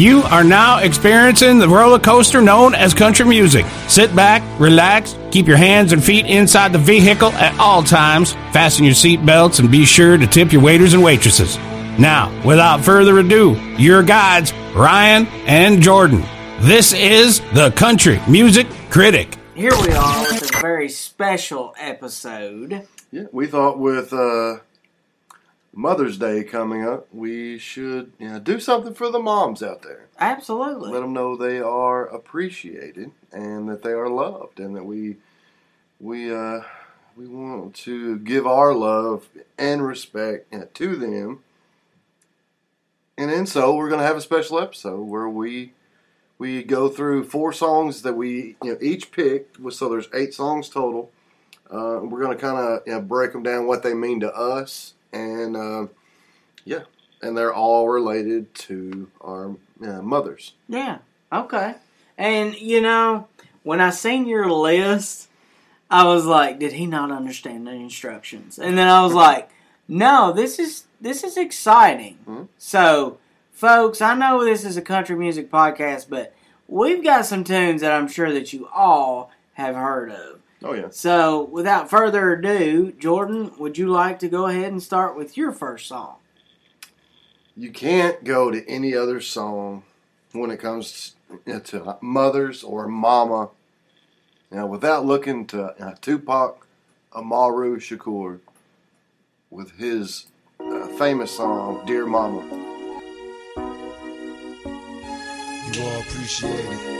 You are now experiencing the roller coaster known as country music. Sit back, relax, keep your hands and feet inside the vehicle at all times, fasten your seat belts, and be sure to tip your waiters and waitresses. Now, without further ado, your guides, Ryan and Jordan. This is the Country Music Critic. Here we are with a very special episode. Yeah, we thought with uh, Mother's Day coming up, we should you know, do something for the moms out there. Absolutely. Let them know they are appreciated and that they are loved, and that we we uh, we want to give our love and respect you know, to them. And then so we're going to have a special episode where we we go through four songs that we you know each picked. So there's eight songs total. Uh, we're going to kind of you know, break them down, what they mean to us, and uh, yeah, and they're all related to our uh, mothers. Yeah. Okay. And you know, when I seen your list, I was like, did he not understand the instructions? And then I was like, no, this is this is exciting. Mhm. So, folks, I know this is a country music podcast, but we've got some tunes that I'm sure that you all have heard of. Oh yeah, So, without further ado, Jordan, would you like to go ahead and start with your first song? you can't go to any other song when it comes to, to mothers or mama, you know, without looking to uh, Tupac Amaru Shakur with his uh, famous song "Dear Mama." You all appreciate it.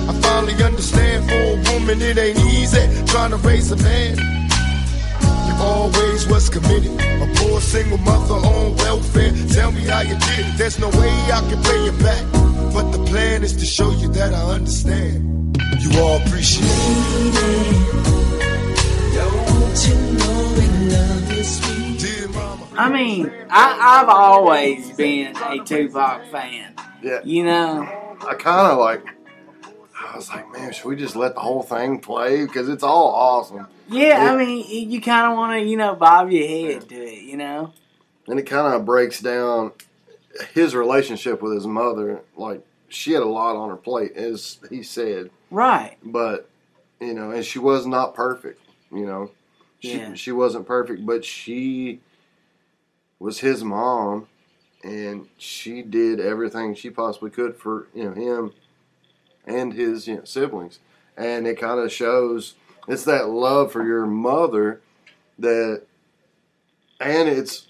I finally understand for a woman it ain't easy trying to raise a man. You always was committed. A poor single mother on welfare. Tell me how you did it. There's no way I can pay you back. But the plan is to show you that I understand. You all appreciate it. I mean, I, I've always been a Tupac fan. Yeah, You know, I kind of like. I was like, man, should we just let the whole thing play because it's all awesome, yeah, Yeah. I mean, you kind of want to, you know, bob your head to it, you know? and it kind of breaks down his relationship with his mother. Like she had a lot on her plate, as he said. Right. but you know, and she was not perfect. You know, she Yeah. she wasn't perfect, but she was his mom, and she did everything she possibly could for you know him and his you know, siblings, and it kind of shows it's that love for your mother that, and it's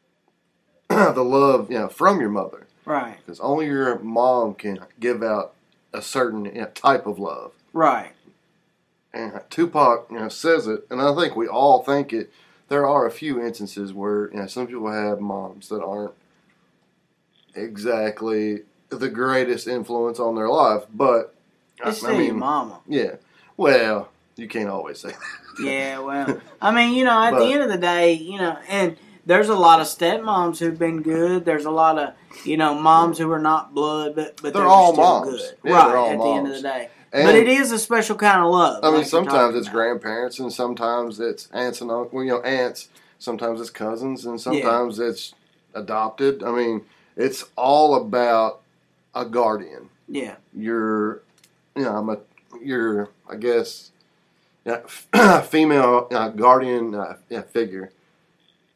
the love you know from your mother Right. because only your mom can give out a certain you know, type of love. Right. And Tupac, you know, says it, and I think we all think it. There are a few instances where you know some people have moms that aren't exactly the greatest influence on their life, but It's I your mean, mama. yeah. Well, you can't always say that. Yeah, well, I mean, you know, at But- the end of the day, you know, and there's a lot of stepmoms who've been good. There's a lot of, you know, moms who are not blood, but but They're they're, all still moms. good. Yeah, right they're all at the end of the day. And, but it is a special kind of love. I mean, like sometimes it's about. grandparents, and sometimes it's aunts and uncles. You know, aunts. Sometimes it's cousins, and sometimes it's adopted. I mean, it's all about a guardian. Yeah, Your, you know, I'm a, your, I guess, female uh, guardian uh, yeah, figure.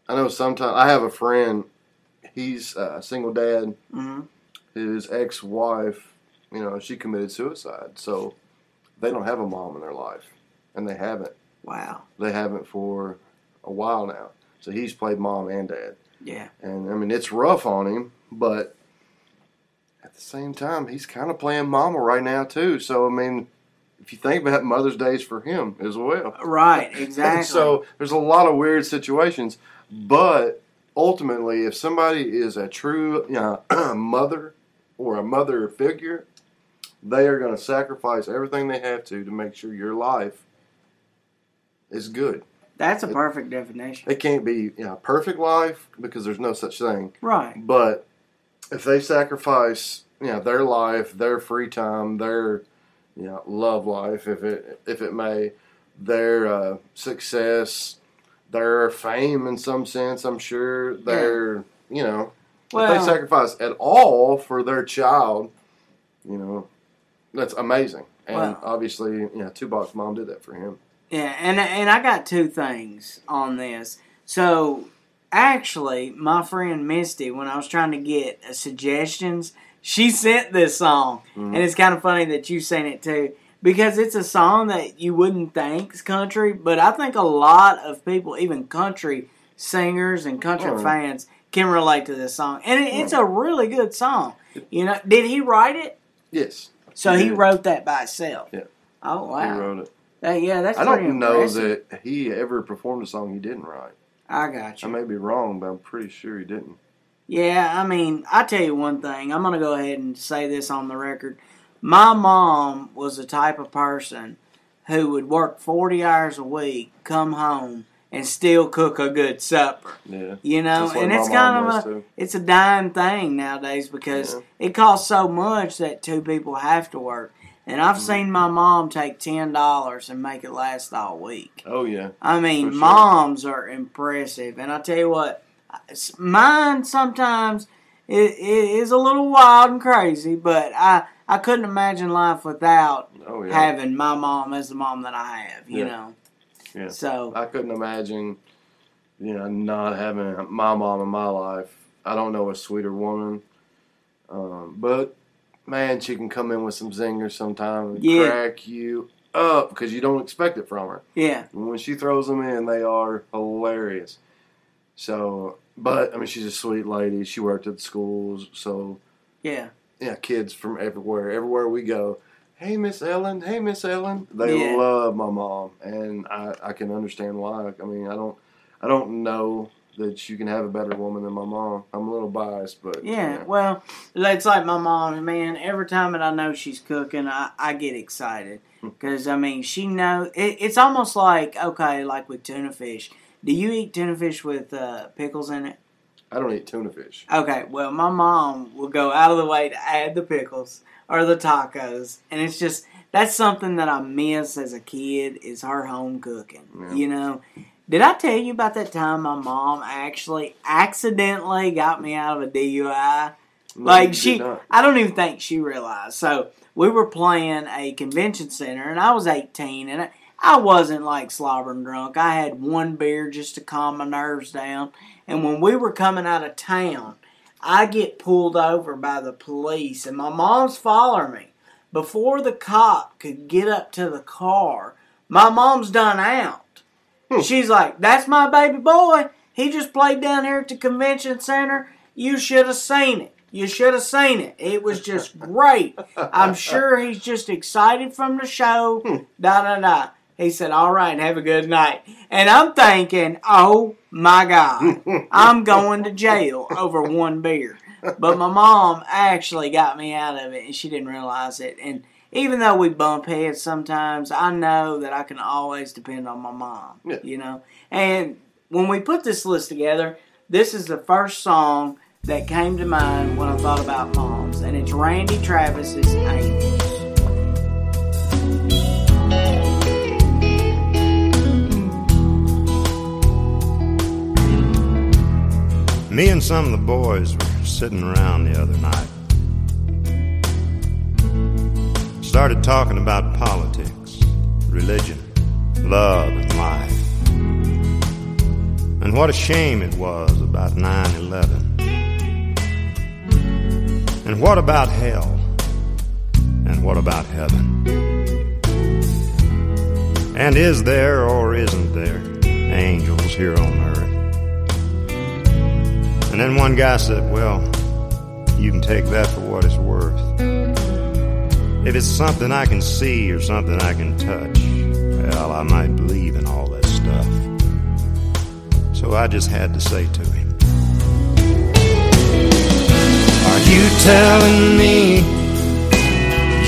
I know sometimes I have a friend. He's a single dad. hmm His ex-wife, you know, she committed suicide. So they don't have a mom in their life, and they haven't. Wow. They haven't for a while now. So he's played mom and dad, Yeah. and I mean it's rough on him, but at the same time he's kind of playing mama right now too. So I mean, if you think about it, Mother's Day is for him as well. Uh, right. Exactly. so there's a lot of weird situations, but ultimately, if somebody is a true you know, mother or a mother figure, they are going to sacrifice everything they have to to make sure your life is good. That's a perfect definition. It can't be you know, a perfect life because there's no such thing. Right. But if they sacrifice, you know, their life, their free time, their, you know, love life, if it if it may, their uh, success, their fame in some sense, I'm sure, their, you know, if they sacrifice at all for their child, you know, that's amazing. And Well- obviously, you know, Tupac's Mom did that for him. Yeah, and and I got two things on this. So actually, my friend Misty, when I was trying to get uh, suggestions, she sent this song, and it's kind of funny that you sent it too because it's a song that you wouldn't think is country, but I think a lot of people, even country singers and country fans, can relate to this song, and it, it's a really good song. You know, did he write it? Yes. So he did. wrote that by himself. Yeah. Oh wow. He wrote it. That- yeah, that's I don't know impressive. that he ever performed a song he didn't write. I got you. I may be wrong, but I'm pretty sure he didn't. Yeah, I mean, I tell you one thing. I'm gonna go ahead and say this on the record. My mom was the type of person who would work 40 hours a week, come home, and still cook a good supper. Yeah. You know, and it's kind of a too. it's a dying thing nowadays because Yeah. it costs so much that two people have to work. And I've Mm-hmm. seen my mom take ten dollars and make it last all week. Oh yeah. I mean, sure. moms are impressive, and I tell you what, mine sometimes it, it is a little wild and crazy, but I I couldn't imagine life without Oh yeah. having my mom as the mom that I have. You Yeah. know, Yeah. so I couldn't imagine, you know, not having my mom in my life. I don't know a sweeter woman. Um, but man, she can come in with some zingers sometimes and Yeah. crack you up because you don't expect it from her. yeah, And when she throws them in, they are hilarious. So, but I mean, she's a sweet lady. She worked at the schools, so yeah, yeah, kids from everywhere, everywhere we go. Hey, Miss Ellen. Hey, Miss Ellen. They Yeah. love my mom, and I, I can understand why. I mean, I don't, I don't know that you can have a better woman than my mom. I'm a little biased, but yeah. Well, it's like my mom, man. Every time that I know she's cooking, I, I get excited because I mean, she know it, it's almost like okay, like with tuna fish. Do you eat tuna fish with uh, pickles in it? I don't eat tuna fish. Okay, well, my mom will go out of the way to add the pickles or the tacos, and it's just that's something that I miss as a kid is her home cooking. Yeah. You know, did I tell you about that time my mom actually accidentally got me out of a DUI? No, like she, not. I don't even think she realized. So we were playing a convention center, and I was eighteen, and I, I wasn't like slobbering drunk. I had one beer just to calm my nerves down. And when we were coming out of town, I get pulled over by the police, and my mom's following me. Before the cop could get up to the car, my mom's done out. Hmm. She's like, "That's my baby boy. He just played down here at the convention center. You should have seen it. You should have seen it. It was just great. I'm sure he's just excited from the show. Hmm. Da da da." He said, "All right, have a good night." And I'm thinking, "Oh my God, I'm going to jail over one beer." But my mom actually got me out of it, and she didn't realize it. And even though we bump heads sometimes, I know that I can always depend on my mom. Yeah. You know, and when we put this list together, this is the first song that came to mind when I thought about moms, and it's Randy Travis's "Angels." Me and some of the boys were sitting around the other night. Started talking about politics, religion, love, and life. And what a shame it was about 9 11. And what about hell? And what about heaven? And is there or isn't there angels here on earth? And then one guy said, Well, you can take that for what it's worth. If it's something I can see or something I can touch, well, I might believe in all that stuff. So I just had to say to him, Are you telling me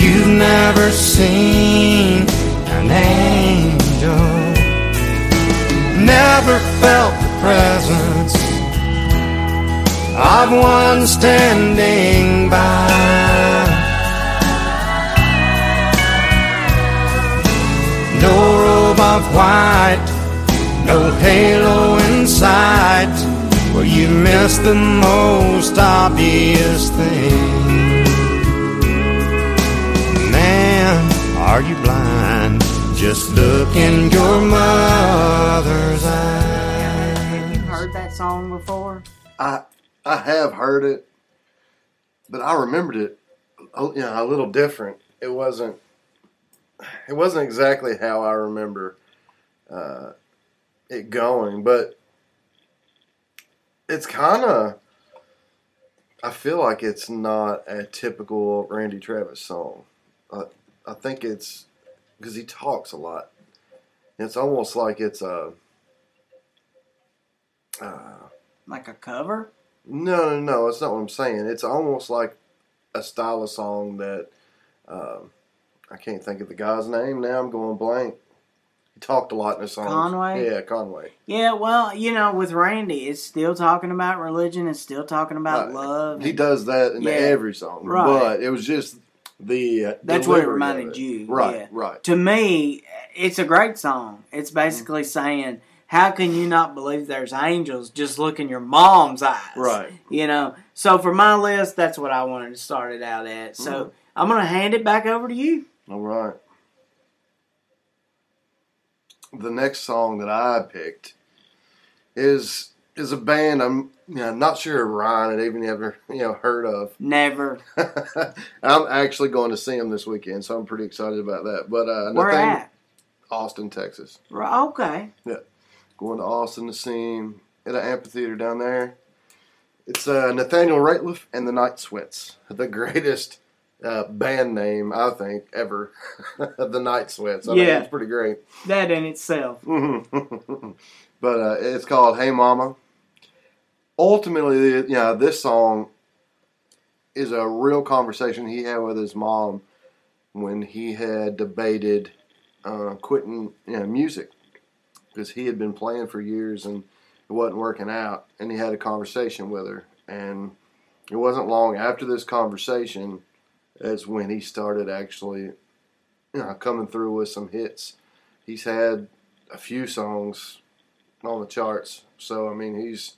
you've never seen an angel? Never felt the presence of one standing by? White, no halo in sight, where you miss the most obvious thing. Man, are you blind? Just look in your mother's eyes. Have you heard that song before? I I have heard it, but I remembered it, you know, a little different. It wasn't. It wasn't exactly how I remember uh, it going, but it's kind of. I feel like it's not a typical Randy Travis song. I, I think it's because he talks a lot. It's almost like it's a. Uh, Like a cover? no, no, no. That's not what I'm saying. It's almost like a style of song that um, I can't think of the guy's name now. I'm going blank. He talked a lot in the song. Conway? Yeah, Conway. Yeah, well, you know, with Randy, it's still talking about religion. It's still talking about Right. love. He does that in Yeah. every song, Right. but it was just the. Uh, That's what it reminded it. you, Right, yeah. right. to me, it's a great song. It's basically saying, how can you not believe there's angels? Just look in your mom's eyes. Right. You know, so for my list, that's what I wanted to start it out at. So Mm-hmm. I'm going to hand it back over to you. All right. The next song that I picked is is a band I'm you know, not sure Ryan had even ever you know heard of. Never. I'm actually going to see them this weekend, so I'm pretty excited about that. But uh, Where at? Austin, Texas. Right, Okay. Going to Austin to see him at an amphitheater down there. It's uh, Nathaniel Rateliff and the Night Sweats, the greatest uh, band name I think ever. the Night Sweats. I Yeah. think it's pretty great. That in itself. but uh, it's called "Hey Mama." Ultimately, you know, this song is a real conversation he had with his mom when he had debated uh, quitting you know, music because he had been playing for years and it wasn't working out, and he had a conversation with her, and it wasn't long after this conversation that's when he started actually you know, coming through with some hits. He's had a few songs on the charts. So I mean, he's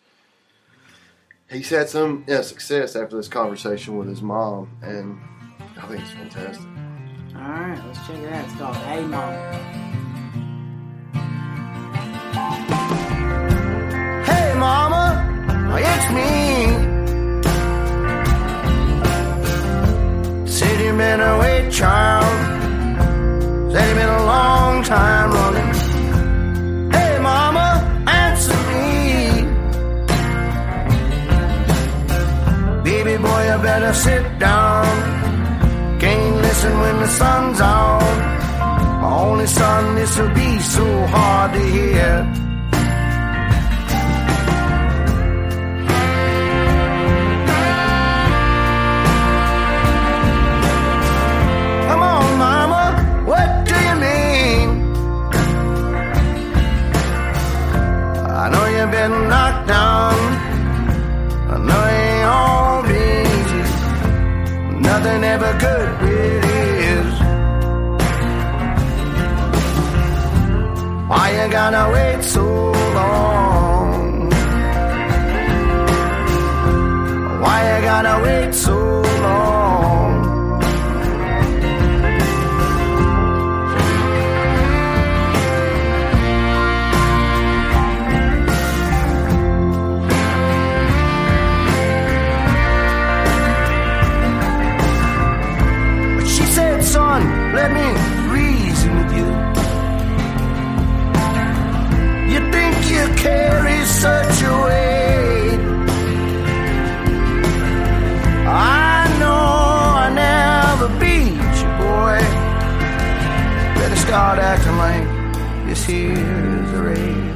he's had some yeah, success after this conversation with his mom, and I think it's fantastic. All right, let's check it out. It's called Hey Mom. Hey, mama, it's me. Been away, child. Said you've been a long time running. Hey, mama, answer me. Baby boy, you better sit down. Can't listen when the sun's out. My only son, this'll be so hard to hear. Been knocked down. I know it all easy. Nothing ever good really is. Why you gotta wait so long? Why you gotta wait so long? Let me reason with you. You think you carry such a weight? I know I never beat you, boy. Better start acting like this here's the race.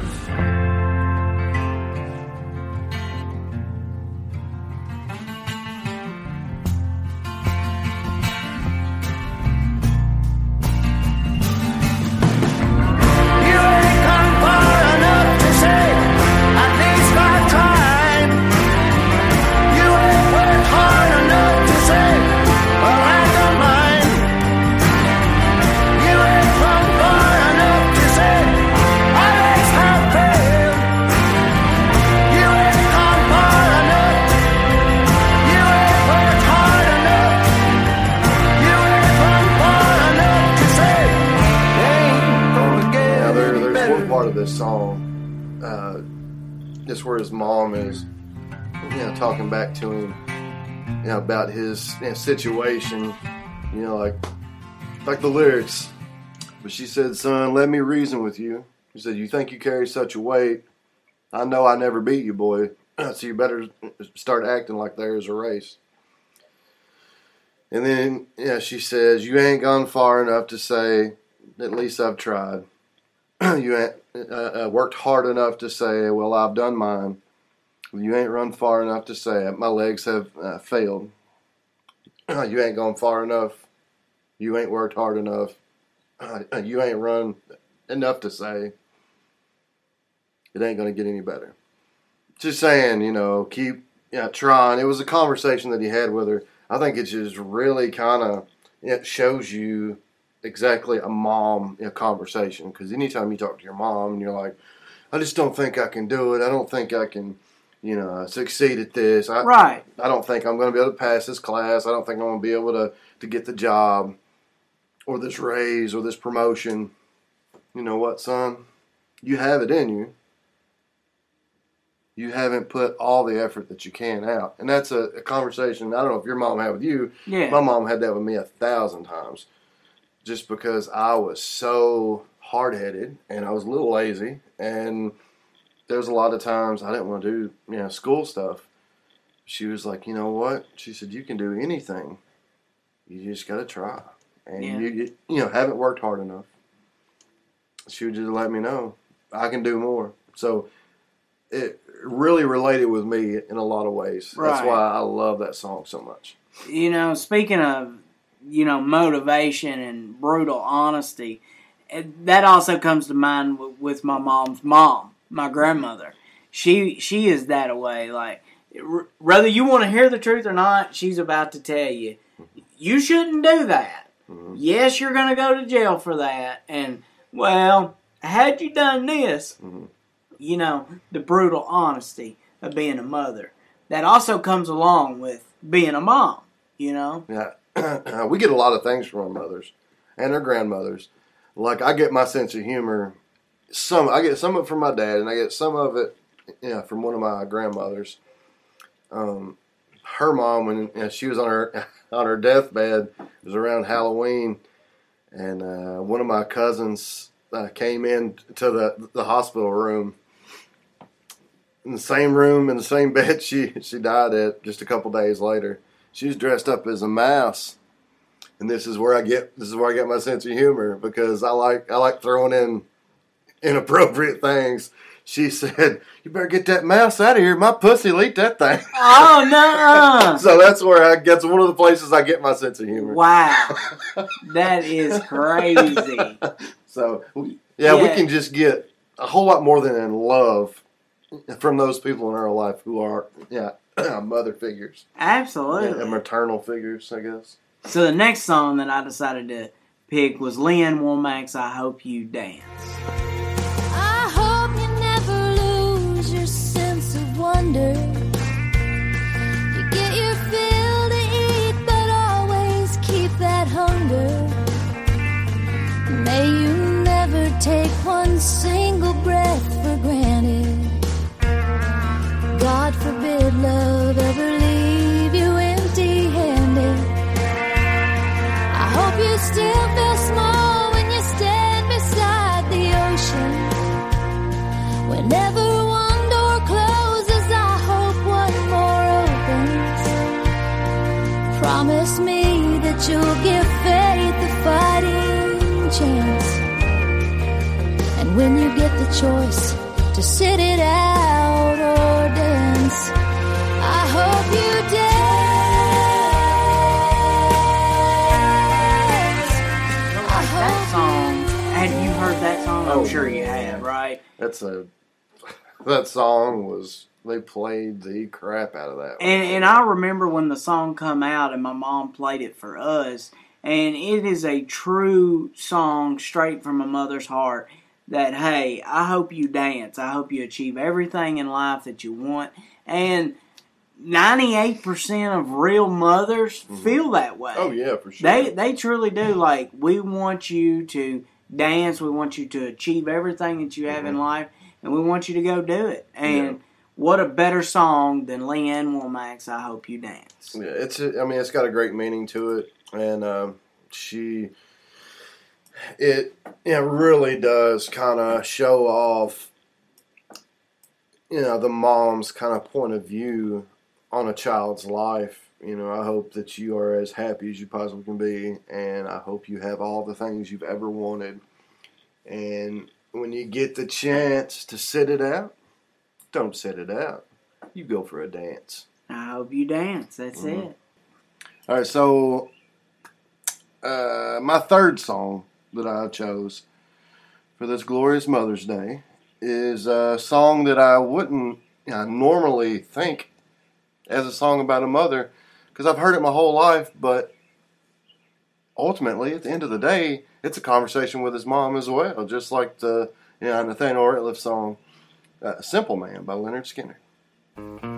This song, uh, where his mom is, you know, talking back to him, you know, about his you know, situation, you know, like, like the lyrics. But she said, "Son, let me reason with you." She said, "You think you carry such a weight? I know I never beat you, boy. so you better start acting like there is a race." And then, yeah, she says, "You ain't gone far enough to say, at least I've tried." you ain't uh, uh, worked hard enough to say, "Well, I've done mine." You ain't run far enough to say, it. "My legs have uh, failed." you ain't gone far enough. You ain't worked hard enough. you ain't run enough to say it ain't going to get any better. Just saying, you know, keep trying. It was a conversation that he had with her. I think it just really kind of it shows you exactly a mom you know, conversation because anytime you talk to your mom and you're like, I just don't think I can do it. I don't think I can, you know, succeed at this. I, Right. I don't think I'm going to be able to pass this class. I don't think I'm going to be able to, to get the job or this raise or this promotion. You know what, son? You have it in you. You haven't put all the effort that you can out. And that's a, a conversation I don't know if your mom had with you. Yeah. My mom had that with me a thousand times just because I was so hard headed and I was a little lazy. And there was a lot of times I didn't want to do, you know, school stuff. She was like, you know what? She said, you can do anything. You just got to try. And Yeah. you, you, you know, haven't worked hard enough. She would just let me know I can do more. So it really related with me in a lot of ways. That's why I love that song so much. you know, speaking of, you know, motivation and brutal honesty, it, that also comes to mind with, with my mom's mom, my grandmother. She she is that way. Like, r- whether you want to hear the truth or not, she's about to tell you, you shouldn't do that. Mm-hmm. Yes, you're going to go to jail for that. And well, had you done this, mm-hmm. you know, the brutal honesty of being a mother. That also comes along with being a mom. You know. Yeah, we get a lot of things from our mothers and our grandmothers. Like I get my sense of humor. Some I get some of it from my dad, and I get some of it, yeah, from one of my grandmothers. Um, her mom, when you know, she was on her on her deathbed, it was around Halloween, and uh, one of my cousins uh, came in to the the hospital room. In the same room, in the same bed she she died at just a couple days later she was dressed up as a mouse. And this is where i get this is where i get my sense of humor because i like i like throwing in inappropriate things. She said you better get that mouse out of here. My pussy eat that thing. Oh no! so that's where i that's one of the places i get my sense of humor. Wow, that is crazy. so we- yeah, we can just get a whole lot more than in love from those people in our life who are yeah mother figures yeah, Absolutely. maternal figures i guess So the next song that I decided to pick was Lee Ann Womack's "I Hope You Dance." I hope you never lose your sense of wonder. You get your fill to eat, but always keep that hunger. May you never take one single breath choice to sit it out or dance. I hope you dance. I hope that song. Have you heard that song? Oh, I'm sure you have, right? That's a that song was they played the crap out of that. And and I remember when the song come out and my mom played it for us, and it is a true song straight from a mother's heart. That hey, I hope you dance. I hope you achieve everything in life that you want. And ninety eight percent of real mothers feel that way. oh yeah, for sure. They they truly do. Like we want you to dance. We want you to achieve everything that you have in life, and we want you to go do it. And Mm-hmm. Yeah. what a better song than Lee Ann Womack's "I Hope You Dance." Yeah, it's. A, I mean, it's got a great meaning to it, and um, she, it, it really does kind of show off, you know, the mom's kind of point of view on a child's life. You know, I hope that you are as happy as you possibly can be, and I hope you have all the things you've ever wanted. And when you get the chance to sit it out, don't sit it out. You go for a dance. I hope you dance. That's Mhm. it. All right, so uh, my third song that I chose for this glorious Mother's Day is a song that I wouldn't know, normally think as a song about a mother because I've heard it my whole life, but ultimately, at the end of the day, it's a conversation with his mom as well, just like the you know, Nathaniel Rateliff song uh, "Simple Man" by Lynyrd Skynyrd.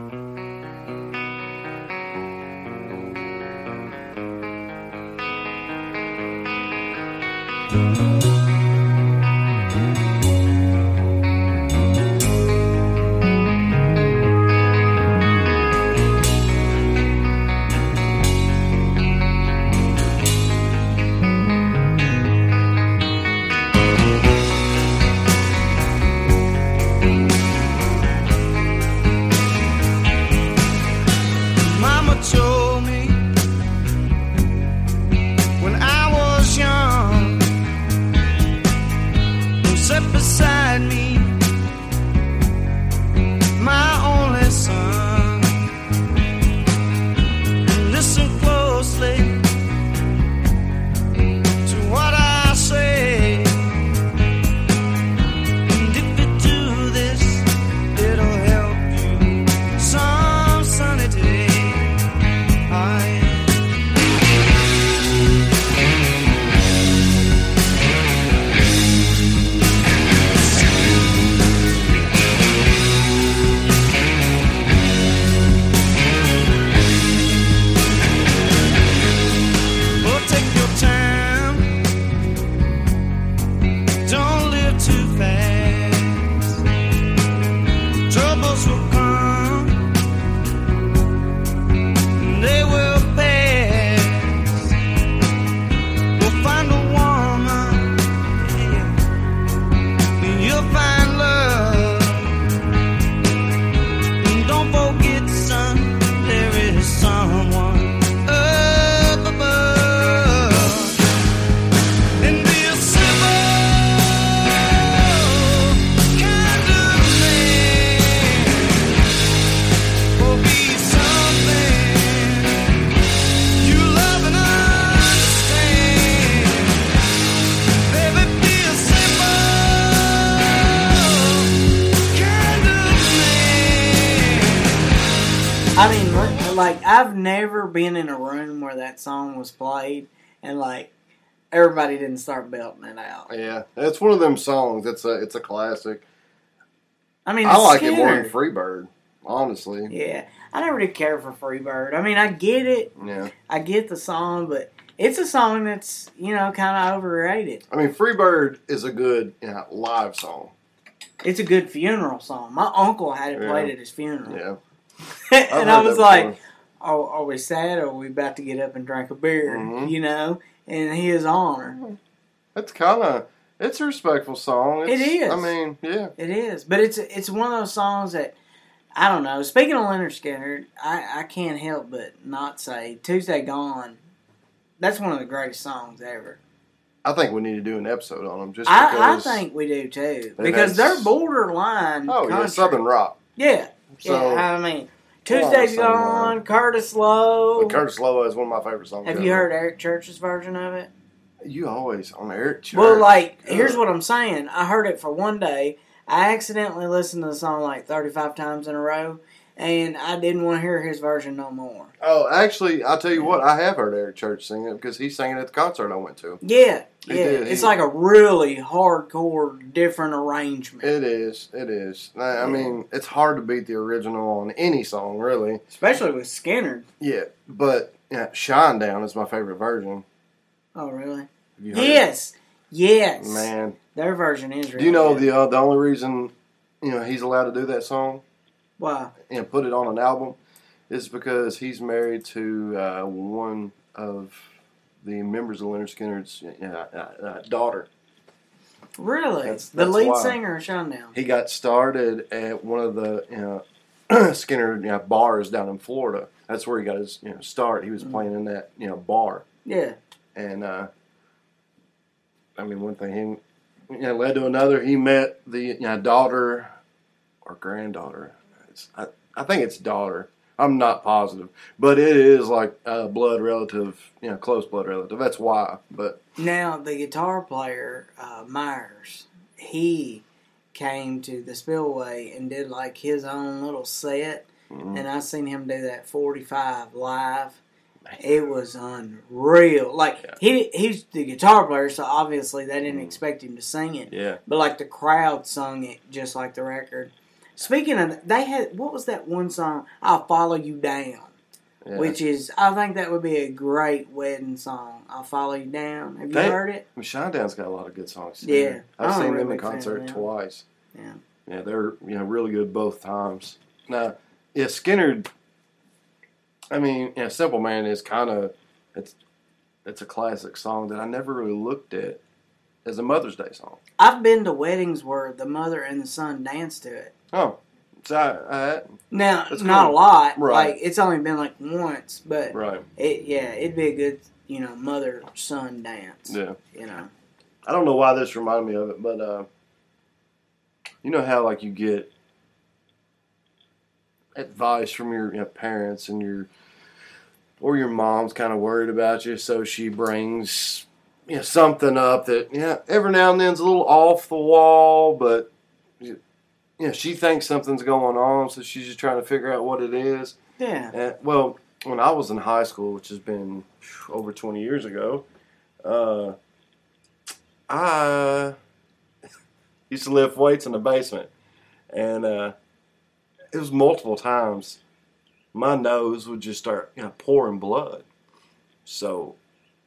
Like I've never been in a room where that song was played and like everybody didn't start belting it out. Yeah, it's one of them songs. It's a it's a classic. I mean, I like it more Skynyrd. than Freebird, honestly. Yeah, I never did care for Freebird. I mean, I get it. Yeah. I get the song, but it's a song that's you know kind of overrated. I mean, Freebird is a good you know, live song. It's a good funeral song. My uncle had it Yeah. played at his funeral, Yeah. And I was like, before. "Oh, are we sad, or are we about to get up and drink a beer?" Mhm. You know, in his honor. it's kind of it's a respectful song. It It's. I mean, yeah. It is, but it's it's one of those songs that I don't know. Speaking of Lynyrd Skynyrd, I, I can't help but not say "Tuesday Gone." That's one of the greatest songs ever. I think we need to do an episode on them just I, I think we do too because had they're borderline. oh yeah, country. Southern rock. Yeah, So yeah. I mean, Well, Tuesday's gone. Curtis Loew. but Curtis Loew is one of my favorite songs. Have ever. you heard Eric Church's version of it? You always on Eric Church. Well, like, here's what I'm saying. I heard it for one day. I accidentally listened to the song like 35 times in a row, and I didn't want to hear his version no more. Oh, actually, I'll tell you what. I have heard Eric Church sing it because he sang it at the concert I went to. Yeah, He yeah. did, It's like a really hardcore, different arrangement. It is. It is. I I mean, it's hard to beat the original on any song, really. Especially with Skynyrd. Yeah, but yeah, "Shinedown" is my favorite version. Oh, really? Heard it? Yes. Yes. man. Their version is really Do you know good. the uh, the only reason you know he's allowed to do that song Why? and put it on an album is because he's married to uh, one of the members of Lynyrd Skynyrd's uh, uh, uh, daughter. Really? That's- the lead why. singer of Shinedown. He got started at one of the you know, Skinner you know, bars down in Florida. That's where he got his you know start. He was Mm. playing in that you know bar, Yeah. and uh, I mean one thing he you know, led to another. He met the you know, daughter or granddaughter. It's, I I think it's daughter. I'm not positive, but it is like a blood relative, you know, close blood relative. That's why. But Now, the guitar player, uh, Myers, he came to the Spillway and did like his own little set. mm, And I seen him do that 45 live. It was unreal. Like, Yeah. he he's the guitar player, so obviously they didn't Mm. expect him to sing it. yeah, But like the crowd sung it just like the record. Speaking of, they had what was that one song? I'll follow you down, yeah. which is I think that would be a great wedding song. I'll follow you down. Have you They- heard it? I mean, Shinedown's got a lot of good songs. too. Yeah, I've seen them in big fan of concert twice. Yeah. yeah, they're you know really good both times. Now, yeah, Skynyrd. I mean, yeah, Simple Man is kind of it's it's a classic song that I never really looked at as a Mother's Day song. I've been to weddings where the mother and the son dance to it. Oh, so I, Now, That's not a lot. Right. Like it's only been like once, but right, it yeah, it'd be a good you know mother son dance. yeah. You know. I don't know why this reminded me of it, but uh, you know how like you get advice from your you know, parents and your or your mom's kind of worried about you, so she brings you know something up that yeah every now and then's a little off the wall, but know she thinks something's going on, so she's just trying to figure out what it is. Yeah. And, well, when I was in high school, which has been over 20 years ago, uh, I used to lift weights in the basement. And uh, it was multiple times my nose would just start you know, pouring blood. So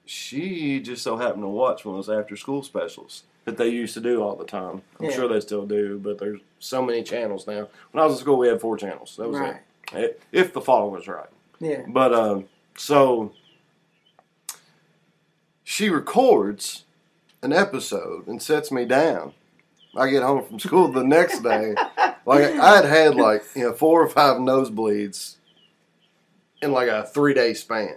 she just so happened to watch one of those after school specials that they used to do all the time. I'm Yeah. sure they still do, but there's so many channels now. When I was in school, we had four channels. That was Right. it. If- the the was right. Yeah. But um, so she records an episode and sets me down. I get home from school the next day. Like I had had like you know four or five nosebleeds in like a three day span.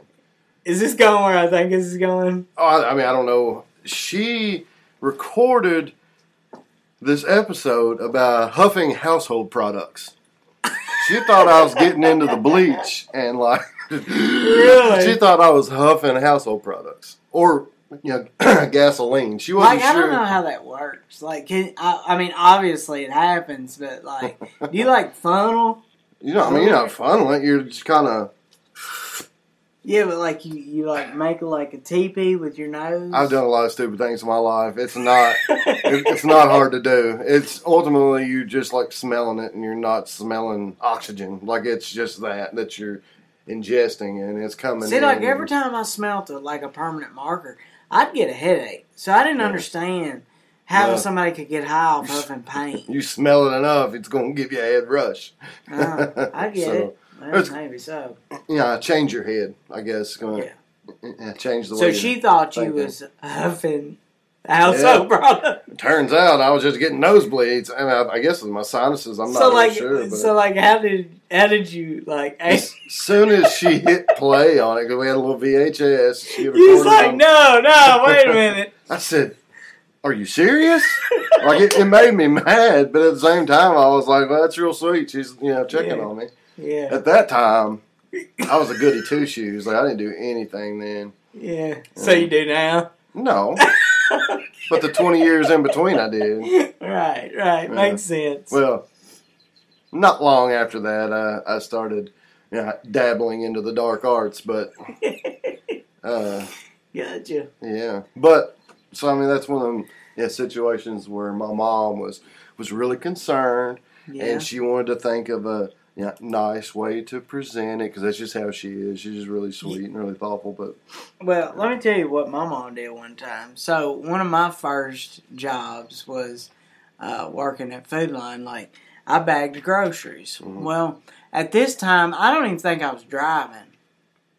Is this going where I think this is going? Oh, I, I mean I don't know. She recorded this episode about huffing household products. She thought I was getting into the bleach and like Really? she thought I was huffing household products or you know gasoline. She wasn't Like I don't know how that works. Like, can, I, I mean, obviously it happens, but like, do you like funnel? You know, I mean, you're not funneling. You're just kind of. Yeah, but like you, you like make like a teepee with your nose. I've done a lot of stupid things in my life. It's not. it, it's not hard to do. It's ultimately you just like smelling it, and you're not smelling oxygen. Like it's just that that you're ingesting, and it's coming. See, like every time I smelt a, like a permanent marker, I'd get a headache. So I didn't Yeah. understand how Yeah. somebody could get high off huffing paint. you smell it enough, it's going to give you a head rush. Uh, I get So, it. Maybe so. Yeah, change your head. I guess. Gonna, Yeah. yeah, change the So way. So she thought you thinking. was huffing household product. turns out I was just getting nosebleeds. I, mean, I, I guess my sinuses. I'm not so really like, sure. But so like, how did how did you like? as soon as she hit play on it, because we had a little VHS, she was like, on- no, no, wait a minute. I said, "Are you serious?" like it, it made me mad, but at the same time, I was like, "Well, that's real sweet. She's you know checking Yeah. on me." Yeah, At that time, I was a goody two shoes. Like I didn't do anything then. yeah. So you do now, No, but the twenty years in between, I did. right? Right, Yeah. makes sense. Well, not long after that, I, I started you know, dabbling into the dark arts, but uh, Gotcha. yeah. But so I mean, that's one of them yeah, situations where my mom was was really concerned, Yeah. and she wanted to think of a you know, nice way to present it because that's just how she is. She's just really sweet and really thoughtful. But Well, let me tell you what my mom did one time. So one of my first jobs was uh, working at Food Lion. Like I bagged groceries. Mhm. Well, at this time, I don't even think I was driving.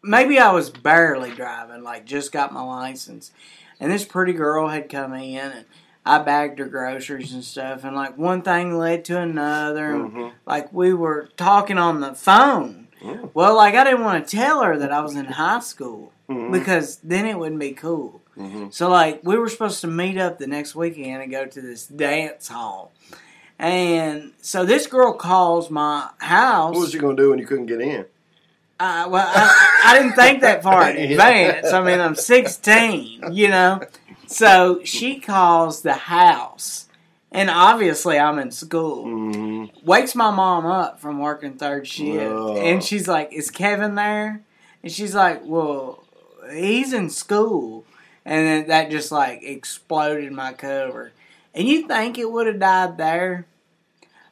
Maybe I was barely driving. Like just got my license, and this pretty girl had come in and. I bagged her groceries and stuff, and like one thing led to another. and Mhm. Like we were talking on the phone. Mm. Well, like I didn't want to tell her that I was in high school Mhm. because then it wouldn't be cool. Mhm. So like we were supposed to meet up the next weekend and go to this dance hall. And so this girl calls my house. what was you gonna do when you couldn't get in? uh, well, I, I didn't think that far in advance. I mean, I'm 16, you know. So she calls the house, and obviously I'm in school. hmm Wakes my mom up from working third shift, Whoa. and she's like, "Is Kevin there?" And she's like, "Well, he's in school." And then that just like exploded my cover. And you think it would have died there?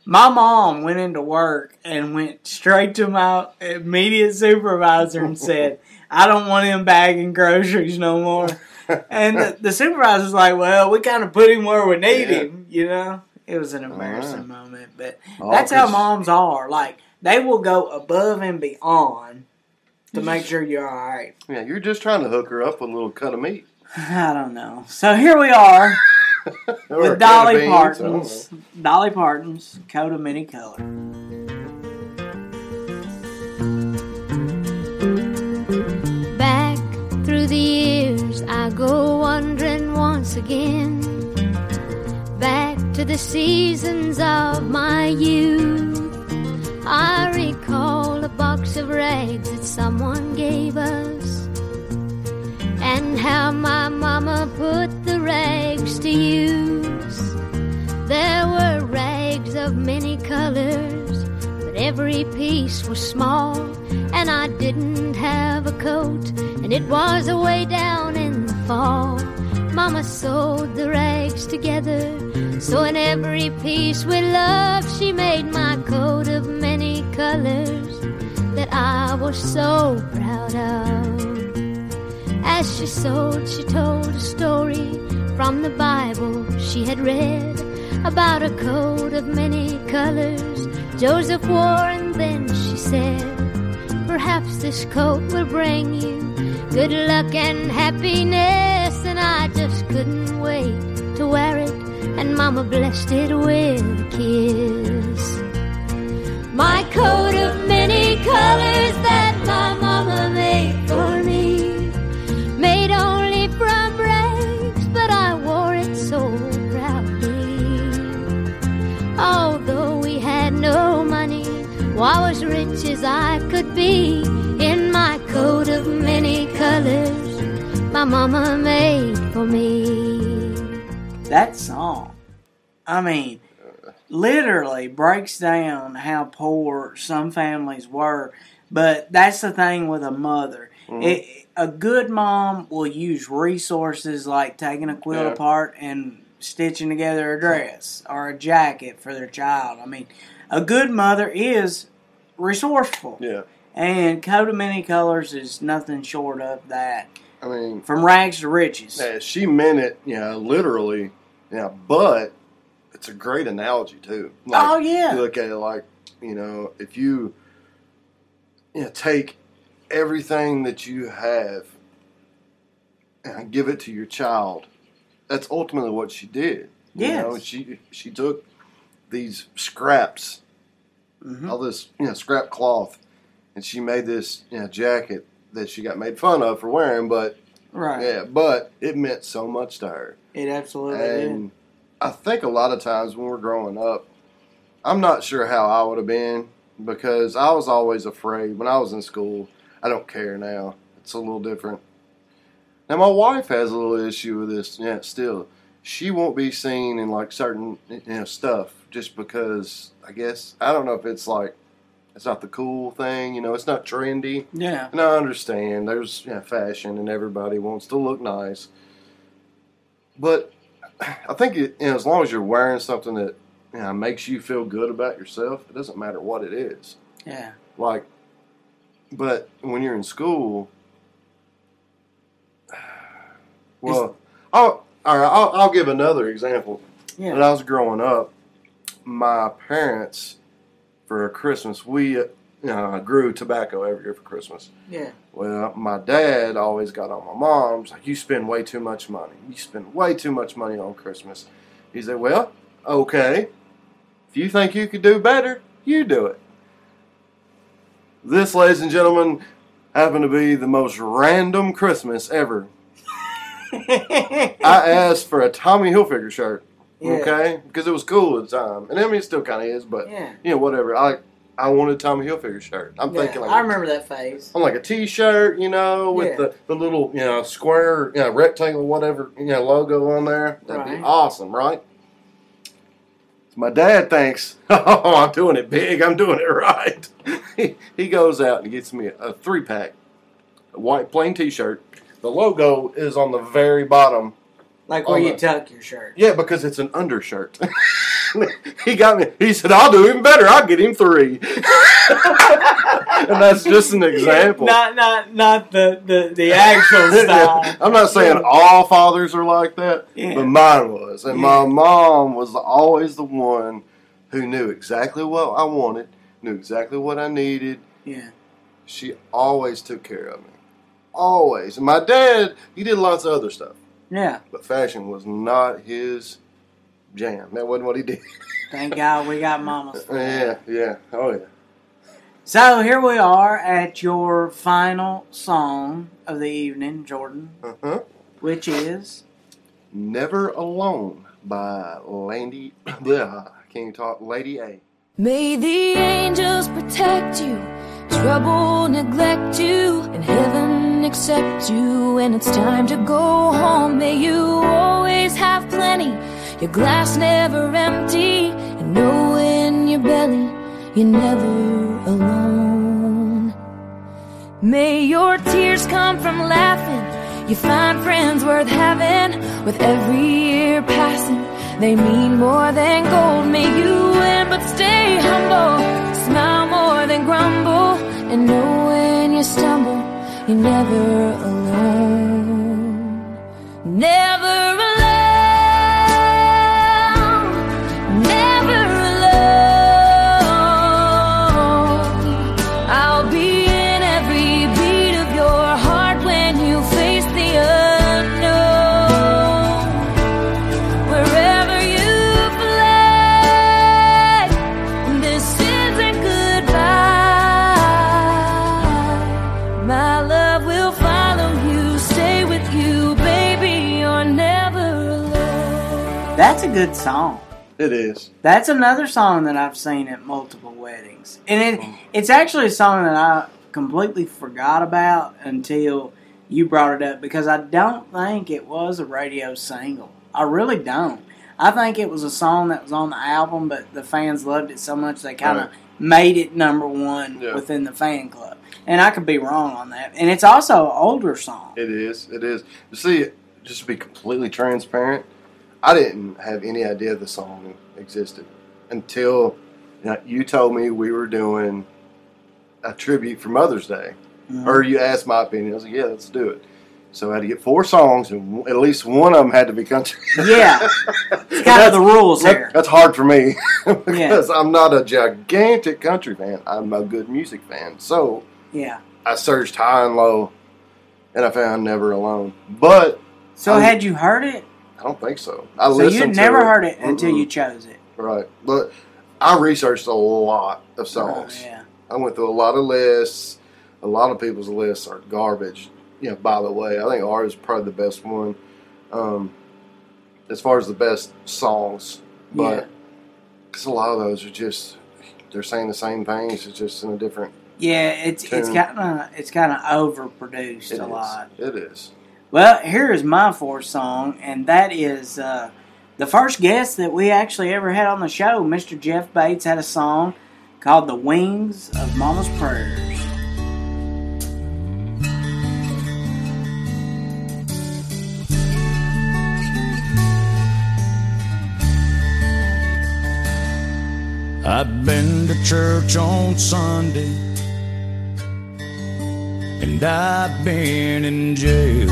My mom went into work and went straight to my immediate supervisor and said, I don't want him bagging groceries no more. And the, the supervisor's like, Well, we kind of put him where we need Yeah. him, you know? It was an embarrassing Alright. moment, but Oh, that's how moms are. Like, they will go above and beyond to mm. make sure you're all right. Yeah, you're just trying to hook her up with a little cut of meat. I don't know. So here we are Or a can with Dolly beans, I don't Parton's Dolly Parton's coat of many color. The years, I go wandering once again. Back to the seasons of my youth. I recall a box of rags that someone gave us. And how my mama put the rags to use. There were rags of many colors, but every piece was small, and I didn't have a coat, and it was away down in the fall. Mama sewed the rags together, so in every piece with love, she made my coat of many colors that I was so proud of. As she sewed, she told a story from the Bible she had read about a coat of many colors Joseph wore, and then she said, Perhaps this coat will bring you good luck and happiness. And I just couldn't wait to wear it, and Mama blessed it with a kiss. My coat of many colors that my mama made for as I could be. In my coat of many colors, my mama made for me. That song, I mean, literally breaks down how poor some families were. But that's the thing with a mother. Mm-hmm. It, a good mom will use resources like taking a quilt Yeah. apart and stitching together a dress or a jacket for their child. I mean, a good mother is resourceful. Yeah, And Coat of Many Colors is nothing short of that. I mean, From rags to riches. yeah, she meant it, you know, literally. Yeah, but it's a great analogy too. Like, Oh, yeah. You look at it like, you know, if you, you know, take everything that you have and give it to your child, that's ultimately what she did. You know, she she took these scraps, Mhm. all this you know scrap cloth, and she made this you know jacket that she got made fun of for wearing. But Right. yeah, but it meant so much to her. It absolutely did. I think a lot of times when we're growing up, I'm not sure how I would have been because I was always afraid when I was in school. I don't care now. It's a little different. Now my wife has a little issue with this. Yeah, still, she won't be seen in like certain you know stuff just because I guess I don't know if it's like it's not the cool thing. You know, it's not trendy. Yeah. And I understand there's you know, fashion and everybody wants to look nice. But I think it, you know, as long as you're wearing something that you know, makes you feel good about yourself, it doesn't matter what it is. Yeah. Like, but when you're in school, well, I'll, all right, I'll, I'll give another example. Yeah. When I was growing up, my parents, for Christmas, we uh, grew tobacco every year for Christmas. Yeah. Well, my dad always got on my mom's like, "You spend way too much money. You spend way too much money on Christmas." He said, "Well, okay. If you think you could do better, you do it." This, ladies and gentlemen, happened to be the most random Christmas ever. I asked for a Tommy Hilfiger shirt, Yeah. okay, because it was cool at the time, and I mean it still kind of is, but Yeah. you know whatever. I I wanted a Tommy Hilfiger shirt. I'm Yeah, thinking like I remember that phase. I'm like a T-shirt, you know, with Yeah. the, the little, you know, square, you know, rectangle, whatever, you know, logo on there. That'd Right. be awesome, right? My dad thinks, oh, I'm doing it big. I'm doing it right. he, he goes out and gets me a, a three pack, white plain T-shirt. The logo is on the very bottom. Like where you the- tuck your shirt. Yeah, because it's an undershirt. he got me. He said, "I'll do even better. I'll get him three. and that's just an example. Not not not the the, the actual style. I'm not saying all fathers are like that, Yeah. but mine was. And Yeah. my mom was always the one who knew exactly what I wanted, knew exactly what I needed. Yeah. She always took care of me. Always. And my dad, he did lots of other stuff, Yeah. but fashion was not his jam. That wasn't what he did. Thank God we got mamas. yeah, yeah. Oh, yeah. So here we are at your final song of the evening, Jordan, Uh-huh. which is Never Alone by Landy, bleh, I can't even talk, Lady A. May the angels protect you, trouble neglect you, and heaven accept you when it's time to go home. May you always have plenty, your glass never empty, and know in your belly you're never alone. May your tears come from laughing. You find friends worth having with every year passing. They mean more than gold. May you win, but stay humble. Smile more than grumble. And know when you stumble, you're never alone. Never alone. Good song. It is. That's another song that I've seen at multiple weddings, and it oh. it's actually a song that I completely forgot about until you brought it up because I don't think it was a radio single. I really don't. I think it was a song that was on the album, but the fans loved it so much they kind of Right. made it number one Yeah. within the fan club. And I could be wrong on that. And it's also an older song. It is. It is. You see, just to be completely transparent, I didn't have any idea the song existed until you, know, you told me we were doing a tribute for Mother's Day. Mhm. Or you asked my opinion. I was like, yeah, let's do it. So I had to get four songs, and at least one of them had to be country. Yeah, it's kind of the rules That- here. That's hard for me because I'm not a gigantic country fan. I'm a good music fan. So Yeah. I searched high and low, and I found Never Alone. But So I'm- had you heard it? I don't think so. I So to never heard it until Mm-mm. you chose it. Right. But I researched a lot of songs. Oh, yeah. I went through a lot of lists. A lot of people's lists are garbage. You know, by the way, I think ours is probably the best one. Um, as far as the best songs. Yeah. But because a lot of those are just they're saying the same things, it's just in a different Yeah, it's it's kind of it's kind of overproduced it a is. lot. It is. Well, here is my fourth song, and that is uh, the first guest that we actually ever had on the show. Mr. Jeff Bates had a song called "The Wings of Mama's Prayers." I've been to church on Sunday, and I've been in jail,